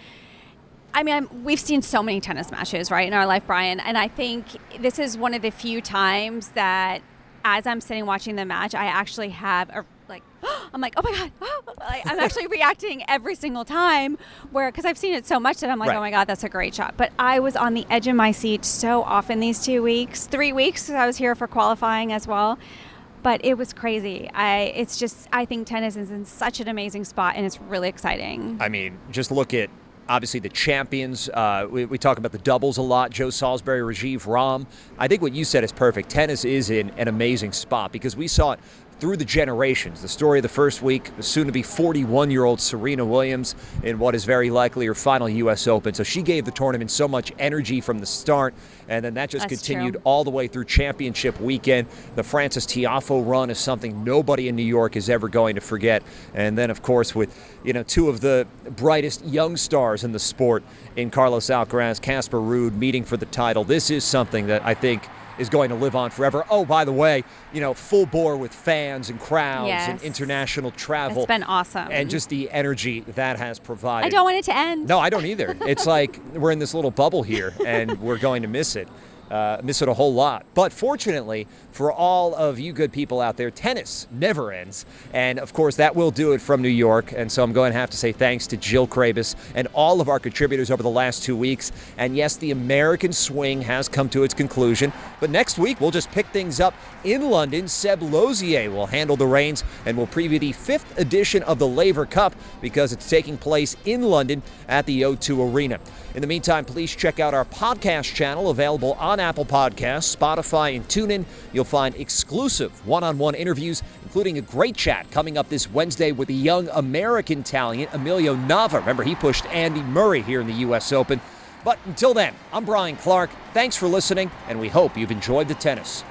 I mean, I'm, we've seen so many tennis matches, right, in our life, Brian. And I think this is one of the few times that as I'm sitting watching the match, I actually have a like I'm like, oh my god, like, I'm actually reacting every single time. Where because I've seen it so much that I'm like, Right. oh my god, that's a great shot. But I was on the edge of my seat so often these two weeks, three weeks. 'cause I was here for qualifying as well. But it was crazy. I it's just I think tennis is in such an amazing spot and it's really exciting. I mean, just look at obviously the champions. Uh, we, we talk about the doubles a lot. Joe Salisbury, Rajeev Ram. I think what you said is perfect. Tennis is in an amazing spot because we saw it through the generations. The story of the first week, the soon to be 41 year old Serena Williams in what is very likely her final U.S. Open. So she gave the tournament so much energy from the start, and then that just That's continued true. all the way through championship weekend. The Frances Tiafoe run is something nobody in New York is ever going to forget. And then, of course, with you know two of the brightest young stars in the sport in Carlos Alcaraz, Casper Ruud meeting for the title. This is something that I think is going to live on forever. Oh, by the way, you know, full bore with fans and crowds and international travel. It's been awesome. And just the energy that has provided. I don't want it to end. No, I don't either. It's like we're in this little bubble here, and we're going to miss it. Uh, miss it a whole lot. But fortunately, for all of you good people out there, tennis never ends. And of course, that will do it from New York. And so I'm going to have to say thanks to Jill Craybas and all of our contributors over the last two weeks. And yes, the American swing has come to its conclusion. But next week, we'll just pick things up in London. Seb Lozier will handle the reins and will preview the fifth edition of the Laver Cup because it's taking place in London at the O2 Arena. In the meantime, please check out our podcast channel available on Apple Podcasts, Spotify, and TuneIn. You'll find exclusive one on one interviews, including a great chat coming up this Wednesday with the young American talent, Emilio Nava. Remember, he pushed Andy Murray here in the U.S. Open. But until then, I'm Brian Clark. Thanks for listening, and we hope you've enjoyed the tennis.